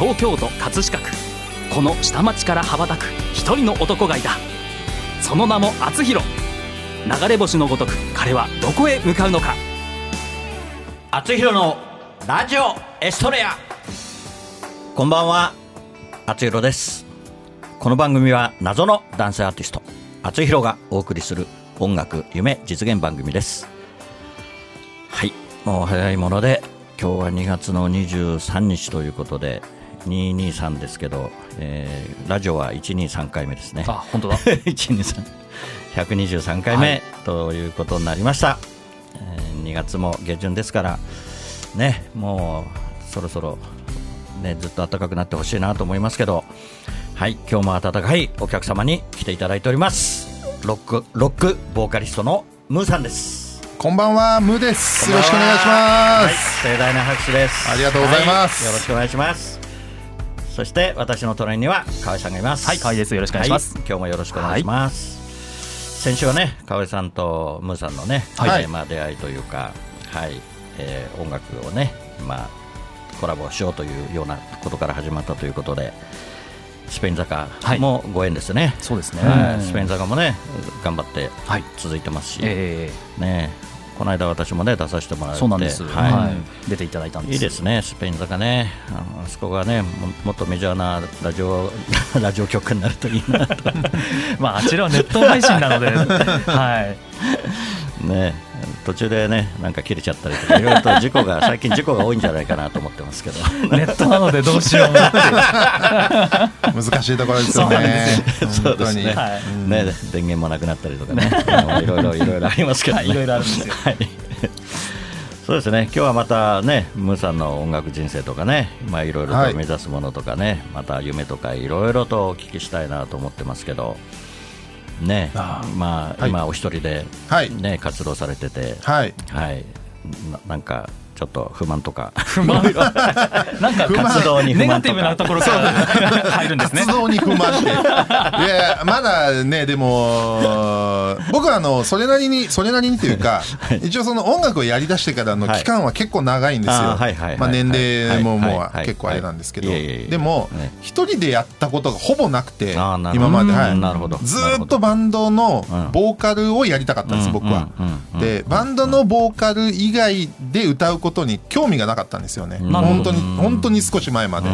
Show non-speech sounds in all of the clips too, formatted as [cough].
東京都葛飾区。この下町から羽ばたく一人の男がいた。その名も厚弘流れ星のごとく彼はどこへ向かうのか。厚弘のラジオエストレア。こんばんは。厚弘です。この番組は謎の男性アーティスト厚弘がお送りする音楽夢実現番組です。はい。もう早いもので今日は2月の23日ということで223ですけど、えー、ラジオは123回目ですね。あ本当だ。[laughs] 123 123回目ということになりました、えー2月も下旬ですからねもうそろそろねずっと暖かくなってほしいなと思いますけどはい今日も温かいお客様に来ていただいております。ロックロックボーカリストのムーさんです。こんばんは、ムーです。よろしくお願いしは。います。盛大な拍手です。ありがとうございます。はよろしくお願いしますそして私の隣には河合さんがいます。はい河合です。よろしくお願いします。は今日もよろしくお願いします、先週はね河合さんとムーさんのね、はい。えーまあ、出会いというか、はいえー音楽をね、まあ、コラボしようというようなことから始まったということでスペイン坂もご縁ですね、そうですね。はい。スペイン坂もね頑張ってはい。続いてますし、え。ねこの間私もね出させてもらっー、てはい。はい、出ていただいたんです。いいですね、スペイン坂ね、あそこがねも、もっとメジャーなラジオ [laughs] ラジオ局になるといいなと、[laughs] まああちらはネット配信なので。はいね、途中でね、なんか切れちゃったりとか、いろいろと事故が、[laughs] 最近、事故が多いんじゃないかなと思ってますけど、ネットなのでどうしよう [laughs] 難しいところですよね。そうですね、はいね。電源もなくなったりとかね、いろいろいろいろありますけどね、はいいろいろあるんですよ。はい。そうですね、今日はまたね、ムーさんの音楽人生とかね、まあいろいろはい。と目指すものとかね、また夢とかいろいろとお聞きしたいなと思ってますけど、ね、あまあ、はい今お一人ではい。ね、活動されてて、はい。はい、ななんかちょっと不満とか、不満。[laughs] なんか活動に不ネガ満とか。ティブなと。ころから [laughs] 入るんですね。活動に不満って。[laughs] いや、まだね、でも、僕はあの、それなりに、それなりにというか、一応その音楽をやり出してからの期間は結構長いんですよ。いはい年齢ももはいはいはい。う結構あれなんですけど。でもね、一人でやったことがほぼなくて今まで、はい。うんなるほど。ずーっとバンドのうんボーカルをやりたかったんです、僕はうん。うん。うん。う。ん。で、バンドのボーカル以外で歌うことに興味がなかったんですよね。本当に、本当に少し前まで。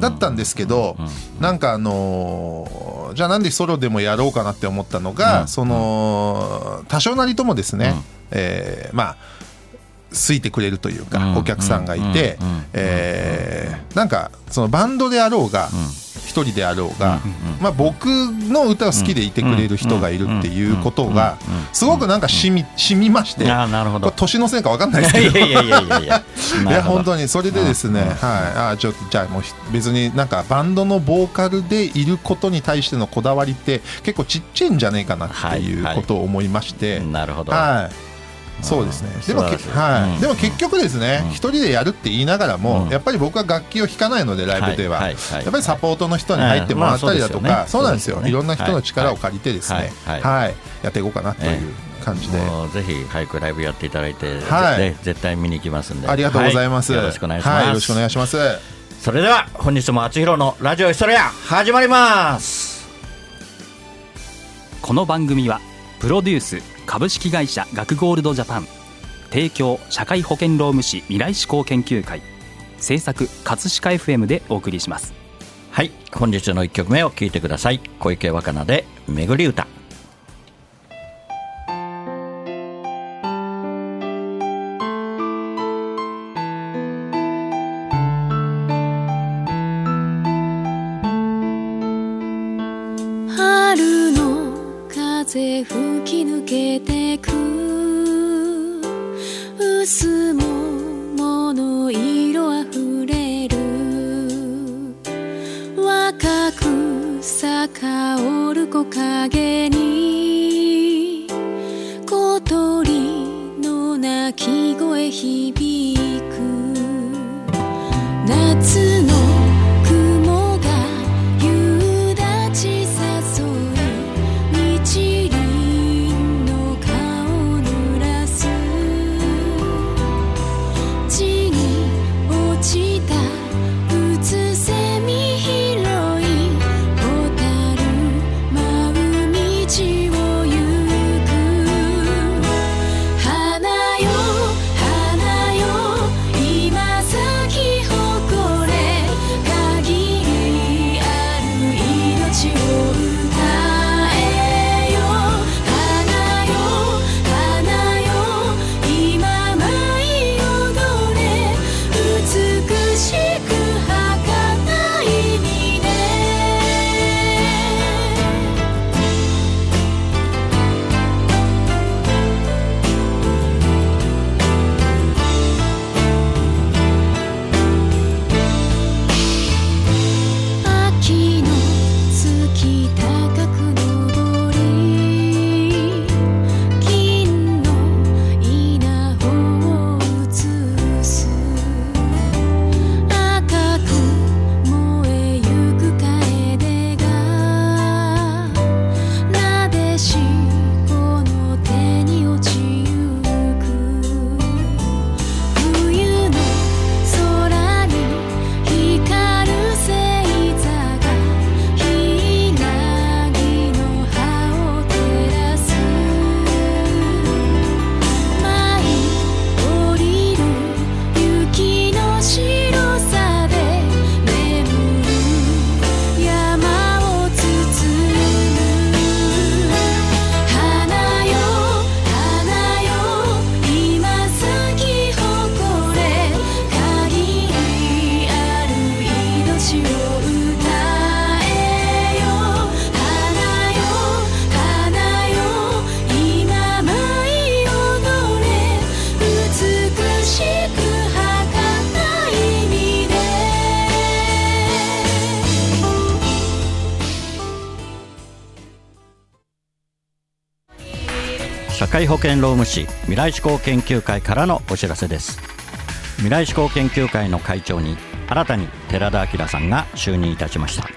だったんですけど、なんかあのーじゃあなんでソロでもやろうかなって思ったのが、うん。その多少なりともですね、うん。えーまあ好いてくれるというか、うん。お客さんがいて、うん。うん。えーなんかそのバンドであろうが、一人であろうが、まあ、僕の歌を好きでいてくれる人がいるっていうことがすごくなんかしみ染みまして、あーなるほど。年のせいか分かんないですけど。いやいやいやいやいや、いや本当に、にそれでですね、はい、あちょっとじゃあもうひ別になんかバンドのボーカルでいることに対してのこだわりって結構ちっちゃいんじゃねえかなっていうはい。ことを思いまして、なるほど、はい。そうですね。うん。でもはい。うん。でも結局ですね、うん。一人でやるって言いながらも、うん。やっぱり僕は楽器を弾かないのでライブでは、やっぱりサポートの人に入ってもらったりだとか、そうなんですよそうですよ。ねいろんな人の力を借りてですね、はいはいはい。やっていこうかなという感じで、もうぜひ早くライブやっていただいて、はい。ぜ絶対見に行きますんで、ありがとうございます、はよろしくお願いします。はい、よろしくお願いします。それでは本日も厚弘のラジオヒストリア始まります。この番組はプロデュース株式会社学ゴールドジャパン提供社会保険労務士未来志向研究会制作葛飾 FM でお送りしますはい、本日の一曲目を聴いてください。小池若菜で巡り歌。鳥の鳴き声響く。夏の保険労務士未来志向研究会からのお知らせです。未来志向研究会の会長に新たに寺田明さんが就任いたしました。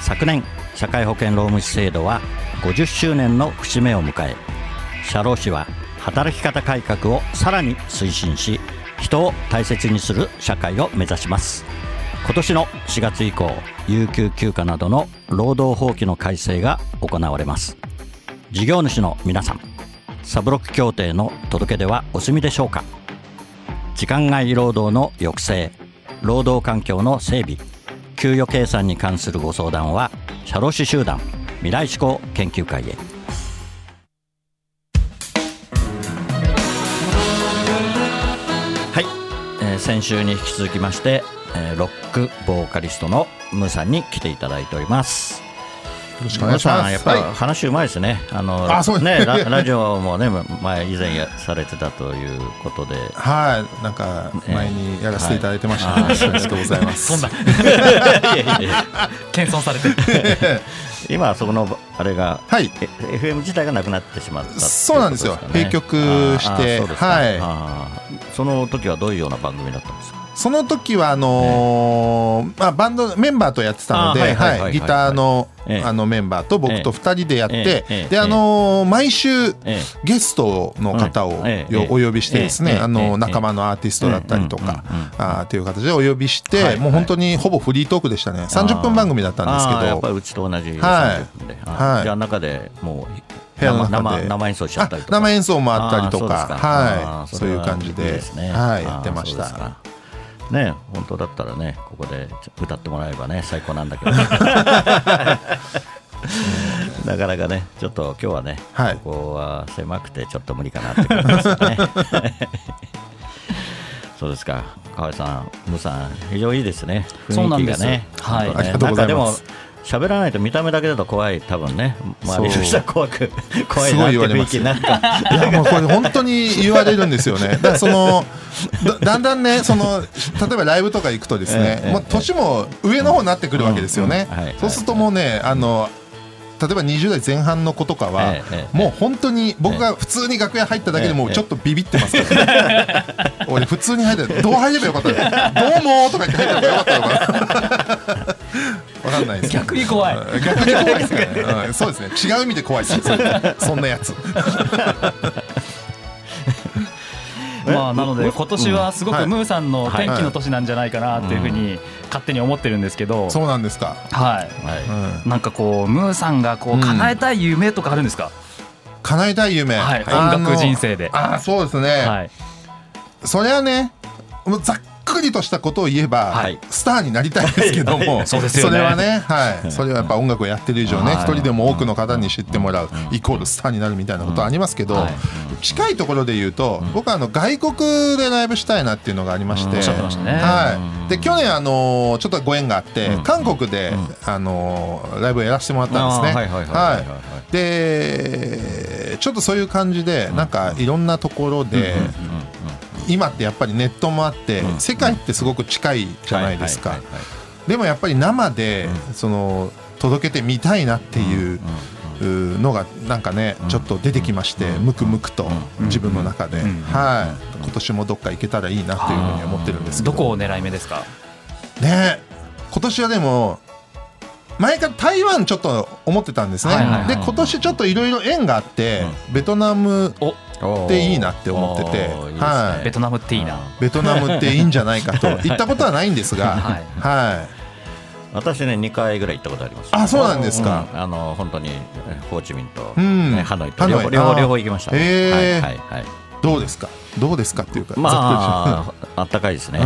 昨年社会保険労務士制度は50周年の節目を迎え社労士は働き方改革をさらに推進し人を大切にする社会を目指します。今年の4月以降有給休暇などの労働法規の改正が行われます。事業主の皆さんサブロック協定の届け出はお済みでしょうか？時間外労働の抑制労働環境の整備給与計算に関するご相談は社労士集団未来志向研究会へ。はい、え先週に引き続きまして、えーロックボーカリストのムーさんに来ていただいております。ろしくお願いします。やっぱりはい話うまいですね、あのあそうです。ねラ [laughs] ラジオもね前以前やされてたということで。はい、なんか前にやらせていただいてました。ね。はい。ありがとうございます。そんな。謙遜されて。る [laughs] 今そこのあれが、はい。え FM 自体がなくなってしまったっていそうなんですよ。閉局してはい。その時はどういうような番組だったんですか？その時はあのーまあバンドメンバーとやってたので、ギターのええ。あのメンバーと僕と二人でやっえてえええであのー毎週えゲストの方をお呼びしてですねええええあの仲間のアーティストだったりとかあーっていう形でお呼びしてもう本当にほぼフリートークでしたね。30分番組だったんですあーやっけどぱりうちと同じ30分で、はいはい。じゃあ中でもう部屋の中生で生演奏しちゃったりとか。あ生演奏もあったりとか。はい。そういう感じれではいやってましたね本当だったらねここで歌ってもらえばね最高なんだけど。[laughs] なかなかねちょっと今日はね、はい。ここは狭くてちょっと無理かなって感じですかね。[laughs] そうですか。河合さんムさん非常にいいですね。そうなんです。雰囲気がね。はいねありがとうございます喋らないと見た目だけだと怖い多分ね。周りの人は怖く怖いすなって雰囲ごい言われます。気になるかいやもうこれ本当に言われるんですよね。だそのだだんだんねその例えばライブとか行くとですね、ええもう年も上の方になってくるわけですよね。そうするともうねあの例えば20代前半の子とかは、もう本当に僕が普通に楽屋入っただけでもうちょっとビビってますから、ね。俺普通に入ったらどう入ればよかったの？どうもとか言って入ればよかったのかな？わかんないです逆に怖い。うん。逆に怖いですね、うん。そうですね。違う意味で怖いですそんなやつ。[laughs] まあなので今年はすごはい。くムーさんのはい天気の年なんじゃないかなっていうふうに勝手に思ってるんですけど。そうなんですか、はい。はうん、なんかこうムーさんがこううん。叶えたい夢とかあるんですか、叶えたい夢、はい。音楽人生で。ああそうですね、はい。それはねざっくりとしたことを言えば、はい。スターになりたいですけども、そね。れはね、はい、それはやっぱ音楽をやってる以上ね、はい。一人でも多くの方に知ってもらう、イコールスターになるみたいなことはありますけど、はい。近いところで言うと、僕はあの外国でライブしたいなっていうのがありまして、はい、で去年、あのーちょっとご縁があって、うん。韓国で、あのーライブをやらせてもらったんですね。はいでちょっとそういう感じで、なんかいろんなところで、今ってやっぱりネットもあって、うん。世界ってすごく近いじゃないですか、でもやっぱり生で、その届けてみたいなっていう。のがなんかね、ちょっと出てきまして、ムクムクと自分の中で、ん。はい、今年もどっか行けたらいいなというふうに思ってるんですけど。どこを狙い目ですか？ね。今年はでも前から台湾ちょっと思ってたんですね、で今年ちょっといろいろ縁があって、ベトナムおおでいいなって思ってて。はい。ベトナムっていいな。ベトナムっていいんじゃないかと言ったことはないんですが、[laughs] はい。はい。私ね2回ぐらい行ったことあります。あそうなんですか。うん。あの本当にえホーチミンと、うん。ねハノイとハノイ。両方両方行きましたね。へー。はいはいはいどうですか？どうですかっていうかまああったかいですね。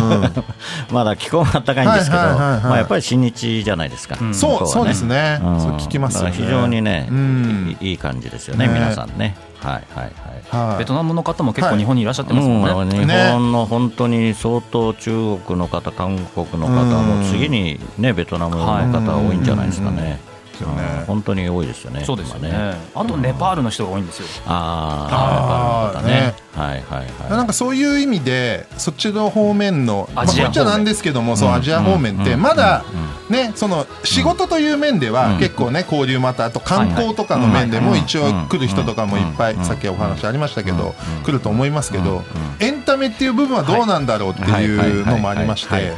[laughs] まだ気候があったかいんですけど、はいはいはいはい。まあ、やっぱり親日じゃないですか、うん。んそうそうですね。ね、そう聞きますよね。非常にね、うん。いいいい感じですよねね。皆さんね。はいはいはい。はい。ベトナムの方も結構日本にいらっしゃってますもんね、うん、日本の本当に相当中国の方、韓国の方も次に、ね、ベトナムの方多いん。じゃないですかね。すよね。うん本当に多いですよね。そうですよね。今あとネパールの人が多いんですよ。ああ、ネパールの方ね。はいはいはい。なんかそういう意味でそっちの方面のまあ、アジアこっちはなんですけども、そうアジア方面ってまだねその仕事という面では結構ね交流またあと観光とかの面でも一応来る人とかもいっぱいさっきお話ありましたけど来ると思いますけどエンタメっていう部分はどうなんだろうっていうのもありまして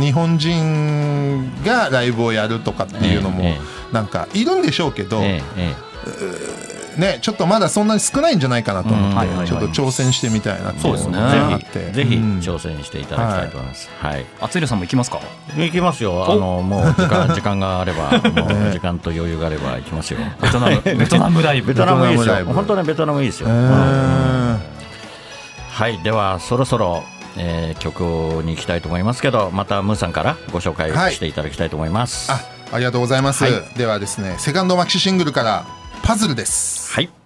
日本人がライブをやるとかっていうのもえなんかいるんでしょうけどええねちょっとまだそんなに少ないんじゃないかなと思うん。はいはいはい。ってちょっと挑戦してみたいなって。いうのがあってえぜひ挑戦していただきたいと思います。はい。あつひろさんも行きますか？行きますよ。あのもう時間 [laughs] 時間があれば [laughs] もう時間と余裕があれば行きますよ。ベトナム。ベトナムライブ。ベトナムいいですよベトナムライブ。本当ねベトナムいいですよ。うー。んはい。ではそろそろえー曲に行きたいと思いますけどまたムーさんからご紹介はい。していただきたいと思います。あありがとうございます、はい。ではですねセカンドマキシシングルから「パズル」ですはい。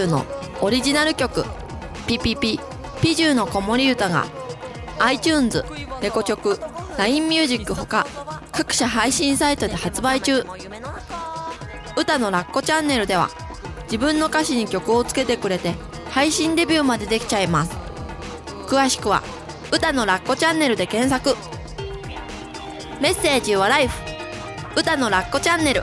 ューのオリジナル曲「ピピピピジューの子守歌が iTunes、レコチョク、LINE ミュージックほか各社配信サイトで発売中。歌のラッコチャンネルでは自分の歌詞に曲をつけてくれて配信デビューまでできちゃいます。詳しくは歌のラッコチャンネルで検索。メッセージはライフ。歌のラッコチャンネル。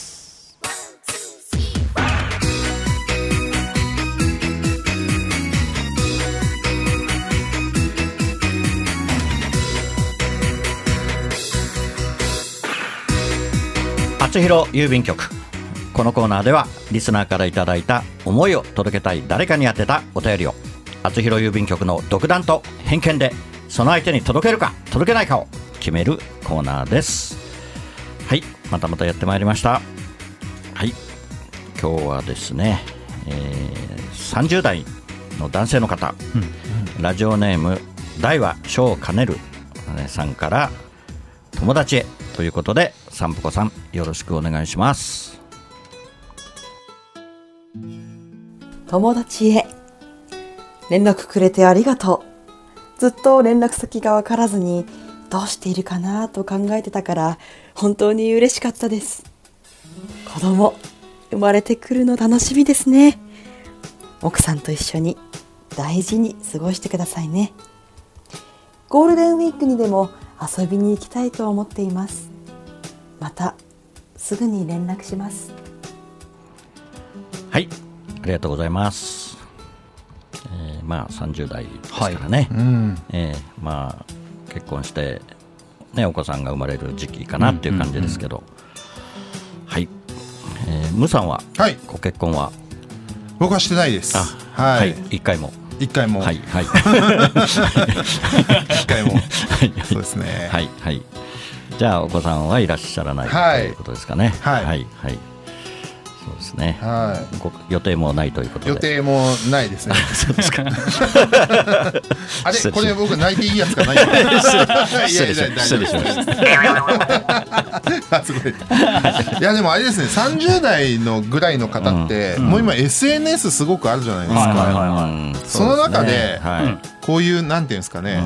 厚弘郵便局。このコーナーではリスナーからいただいた思いを届けたい誰かに宛てたお便りを厚弘郵便局の独断と偏見でその相手に届けるか届けないかを決めるコーナーです。はいまたまたやってまいりました。はい今日はですね、えー30代の男性の方、ラジオネーム大和小兼るさんから友達へということでさんぽこさんよろしくお願いします。友達へ連絡くれてありがとう。ずっと連絡先がわからずにどうしているかなと考えてたから本当に嬉しかったです。子供生まれてくるの楽しみですね。奥さんと一緒に大事に過ごしてくださいね。ゴールデンウィークにでも遊びに行きたいと思っています。またすぐに連絡します。はい。ありがとうございます、えーまあ30代ですからね、うん。えーまあ結婚してねお子さんが生まれる時期かなっていう感じですけど、はい、えー、ムさんは？はい。ご結婚は？僕はしてないです。あはい。一回も。一回も。はいはい。[laughs] 一回も。[laughs] そうですね。はいはいじゃあお子さんはいらっしゃらない、はい。ということですかね。はい。はい、はい。そうですね、はご予定もないということいで。予定もないですね。[laughs] そうですか。[laughs] あれこれ僕泣いていいやつかないや失礼し失礼しました。あすごいいや [laughs] でもあれですね。30代のぐらいの方って、もう今 SNS すごくあるじゃないですか、はいはいはいうんその中でこういうなんていうんですかね、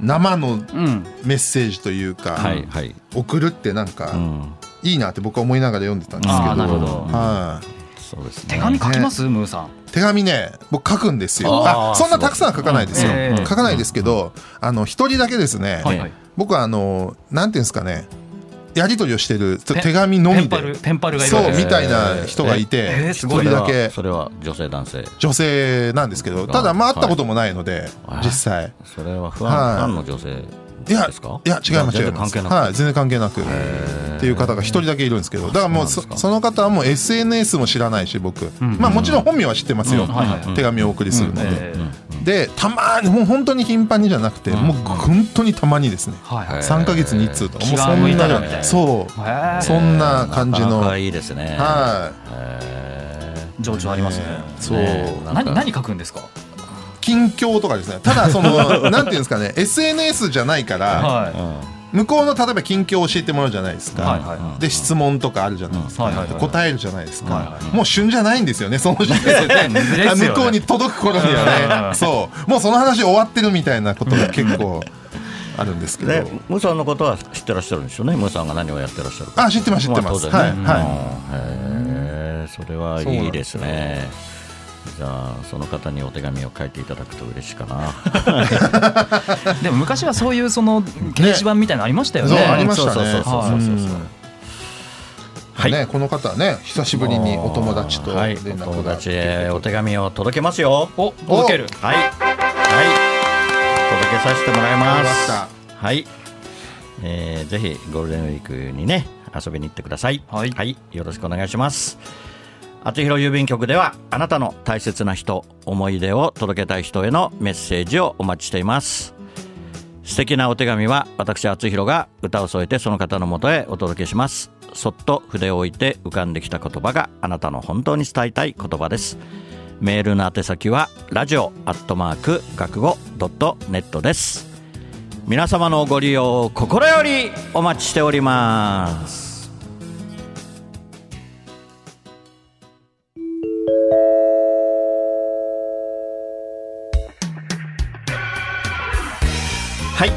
生のうん。メッセージというか、はいはい、送るってなんか、うん、いいなって僕は思いながら読んでたんですけど。あーなるほど。はい。そうですね。手紙書きます？ムーさん。手紙ね僕書くんですよ。あそんなたくさんは書かないですよ、うんええ。書かないですけどあの一人だけですね、はいはい。僕はあのなんていうんですかねやり取りをしてる手紙のみで。ペンパルがいるみたいな人がいてえー一すごい人だけ。それは女性男性。女性なんですけどただまあ会ったこともないのではい実際。それは不安、ンの女性いやですか？いや違います全違います。然関係なく、はい全然関係なく。っていう方が一人だけいるんですけどだからもうその方はもう SNS も知らないし僕。まあもちろん本名は知ってますよ。うん。はいはい。手紙をお送りするので。えーでたまにもう本当に頻繁にじゃなくてもう本当にたまにですね。はいはい。3か月に1通とか。もうそんなそう。そんな感じの。なかなかいいですね。はへ情緒ありますね。いそう。何何書くんですか？近況とかですね。ただ [laughs] そのなんていうんですかね。SNS じゃないからは向こうの例えば近況を教えてもらうじゃないですか、はいはいはいで質問とかあるじゃないですか、はいはいはい。答えるじゃないですか、はいはもう旬じゃないんですよねその時点 [laughs] でね。向こうに届く頃にはね。そう。もうその話終わってるみたいなことが結構あるんですけど。でムーさんのことは知ってらっしゃるんですよね。ムーさんが何をやってらっしゃるか。あ知ってます知ってます、まあはい、はい。うん。へえそれはいいですねじゃあその方にお手紙を書いていただくと嬉しいかな。[laughs] でも昔はそういうその掲示板みたいなのありましたよね。そうありましたね。そうそうそうそうそううんはい。ね、この方はね久しぶりにお友達とはい。連絡が、お友達へお手紙を届けますよ。お届ける。はい。はい。届けさせてもらいます。はい、えーぜひゴールデンウィークにね遊びに行ってください。はい。よろしくお願いします厚弘郵便局ではあなたの大切な人思い出を届けたい人へのメッセージをお待ちしています。素敵なお手紙は私厚弘が歌を添えてその方のもとへお届けします。そっと筆を置いて浮かんできた言葉があなたの本当に伝えたい言葉です。メールの宛先はラジオアットマーク学語ドットネットです。皆様のご利用を心よりお待ちしております。はい。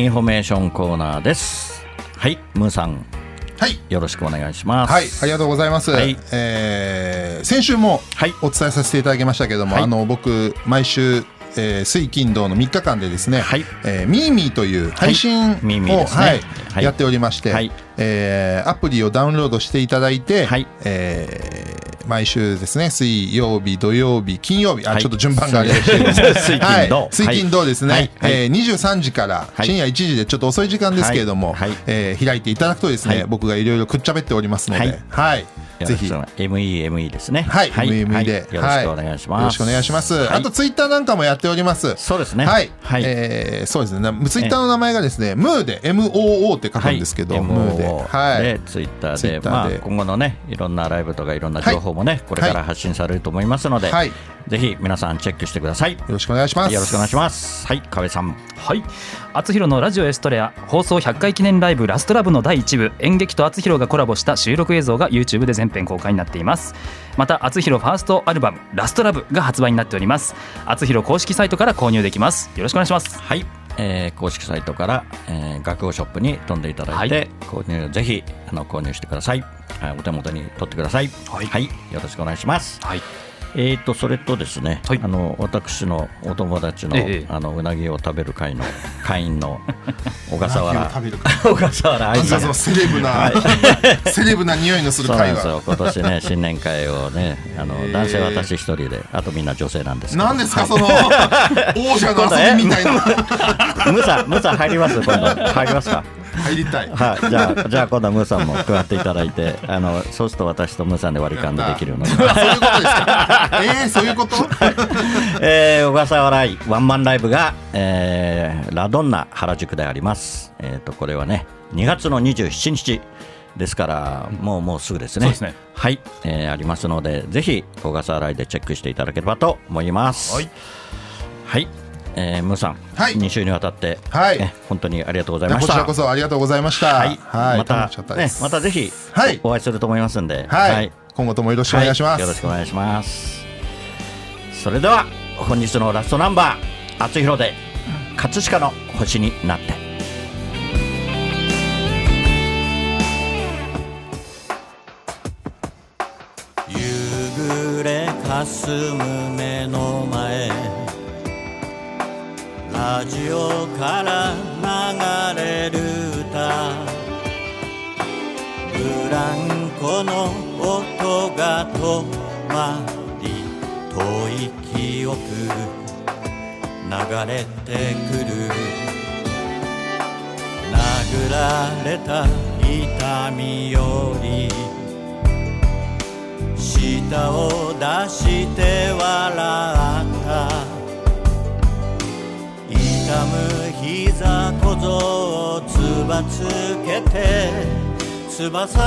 インフォメーションコーナーです。はい。ムーさん。はい。よろしくお願いします。はい、ありがとうございます。はい。えー先週もはい。お伝えさせていただきましたけども、はい。あの僕毎週、えー水金土の3日間でですね、はい。えーミーミーという配信を、やっておりまして、はい。えーアプリをダウンロードしていただいて、はい。えー毎週ですね水曜日土曜日金曜日。あ、はい。ちょっと順番があれですけども水金土はい、水金土ですね、はい。はい。えー23時からはい深夜1時でちょっと遅い時間ですけれども、はい。はい。えー開いていただくとですね、はい。僕がいろいろくっちゃべっておりますので、はい。はい、ぜひ。MEME ですね。はい、はい。よろしくお願いします、はよろしくお願いします。はい。あとツイッターなんかもやっております。そうですね。はい、はい。えーそうですね。ツイッターの名前がですね、ムーで M O O って書くんですけど、はい、ムーで、はい。で、ツイッターで Twitter まあ、で今後のねいろんなライブとかいろんな情報もね、これから発信されると思いますので、はい。ぜひ皆さんチェックしてください。よよろしくお願いします。ろしくお願いします。はい。河さん。はい厚弘のラジオエストレア放送100回記念ライブラストラブの第1部演劇と厚弘がコラボした収録映像が YouTube で全編公開になっています。また厚弘ファーストアルバムラストラブが発売になっております。厚弘公式サイトから購入できます。よろしくお願いします。はい、えー公式サイトから、えー学語ショップに飛んでいただいて、購入ぜひあの購入してください、はい、お手元に取ってください。はい。よろしくお願いします。はいえー、とそれとですね、はい。あの私のお友達の,、ええ。あのうなぎを食べる会の会員の [laughs] 小笠原。食べる会。小笠原愛さんセレブな、[laughs] セレブな匂いのするそうなん会話。ですよ今年ね [laughs] 新年会をねあの男性は私一人であとみんな女性なんですけど。何ですか、その王者の遊びみたいな。ムーさんムーさん入ります今度。入りますか？入りたい。はい、じゃあ、じゃあ今度はムーさんも加わっていただいて、あの、そうすると私とムーさんで割り勘でできるので。[laughs] あそういうことですか。えー、そういうこと？[laughs] えー小笠原愛ワンマンライブが、えーラドンナ原宿であります。えっ、と、これはね、2月の27日ですから、もうもうすぐですね。すねはい、えーありますので、ぜひ小笠原愛でチェックしていただければと思います。はい。はい、えームーさん、はい。2週にわたって、はい。ね本当にありがとうございました。こちらこそありがとうございました。はい、はい、また。ね、またぜひ、はい。お会いすると思いますんで、はい、今後ともよろしくお願いします。はい。よろしくお願いします。それでは本日のラストナンバー「あつひろで葛飾の星になって」夕暮れかすむ目ラジオから流れる歌。ブランコの音が止まり遠い記憶流れてくる。殴られた痛みより舌を出して笑膝小僧をつばつけて翼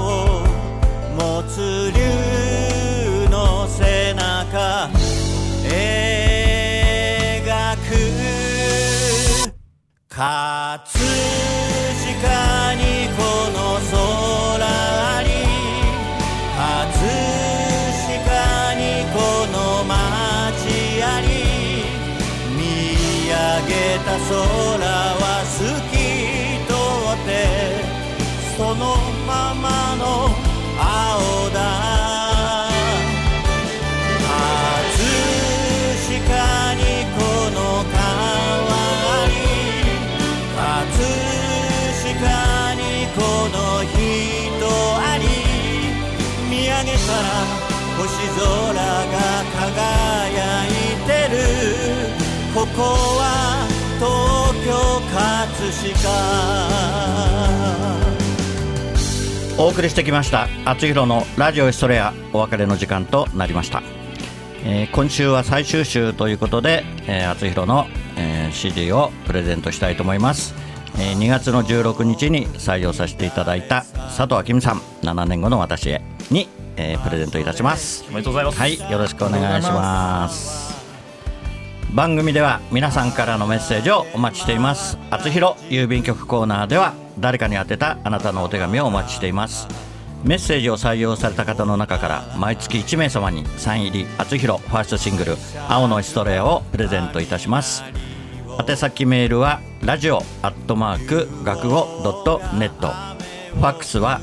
を持つ竜の背中。描く。葛飾にた空は透き通ってそのままの青だ。葛飾にこの川に葛飾にこの人あり見上げたら星空が輝いてる。ここは東京葛飾。お送りしてきました「あつひろのラジオエストレア」お別れの時間となりました、えー今週は最終週ということで「えー、あつひろの、えー CD をプレゼントしたいと思います、えー2月の16日に採用させていただいた佐藤明美さん7年後の私へに、えープレゼントいたします。おめでとうございます。はいよろしくお願いします番組では皆さんからのメッセージをお待ちしています。あつひろ郵便局コーナーでは誰かに宛てたあなたのお手紙をお待ちしています。メッセージを採用された方の中から毎月1名様にサイン入りあつひろファーストシングル「青のストレア」をプレゼントいたします。宛先メールはラジオアットマーク学語ドットネット。ファックスは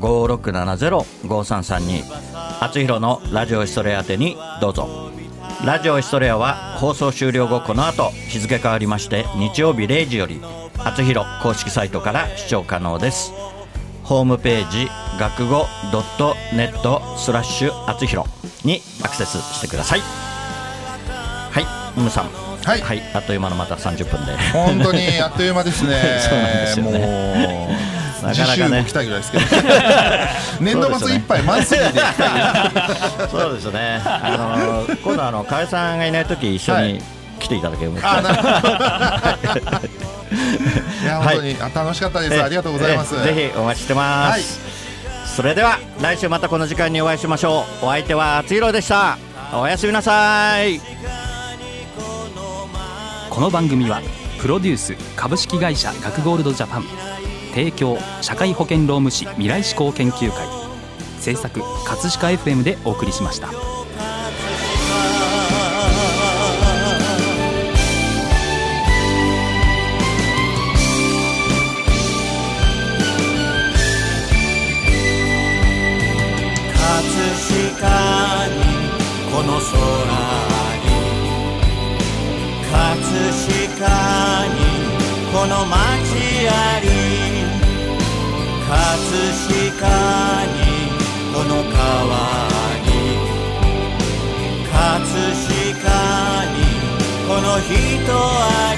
0356705332あつひろのラジオストレア宛てにどうぞ。ラジオヒストレアは放送終了後この後日付変わりまして日曜日0時よりあつひろ公式サイトから視聴可能です。ホームページ学語ドットネットスラッシュあつひろにアクセスしてください。はいムさん。はい。あっという間のまた30分で。本当にあっという間ですね。[laughs] そうなんですよねなかなかね。次週も来たいぐらいですけど。[laughs] 年度末いっぱいマンスリーで来たい。ぐらいそうですね。あの今度あの河合さんがいない時一緒はにい。来ていただけるとあなるほど。い。やはい本当にあ楽しかったです、えありがとうございます、えぜひお待ちしてます、はい。それでは来週またこの時間にお会いしましょう。お相手はあつひろでした。おやすみなさい。この番組はプロデュース株式会社学ゴールドジャパン提供社会保険労務士未来志向研究会制作葛飾 FM でお送りしました。葛飾にこの川に葛飾にこの人あり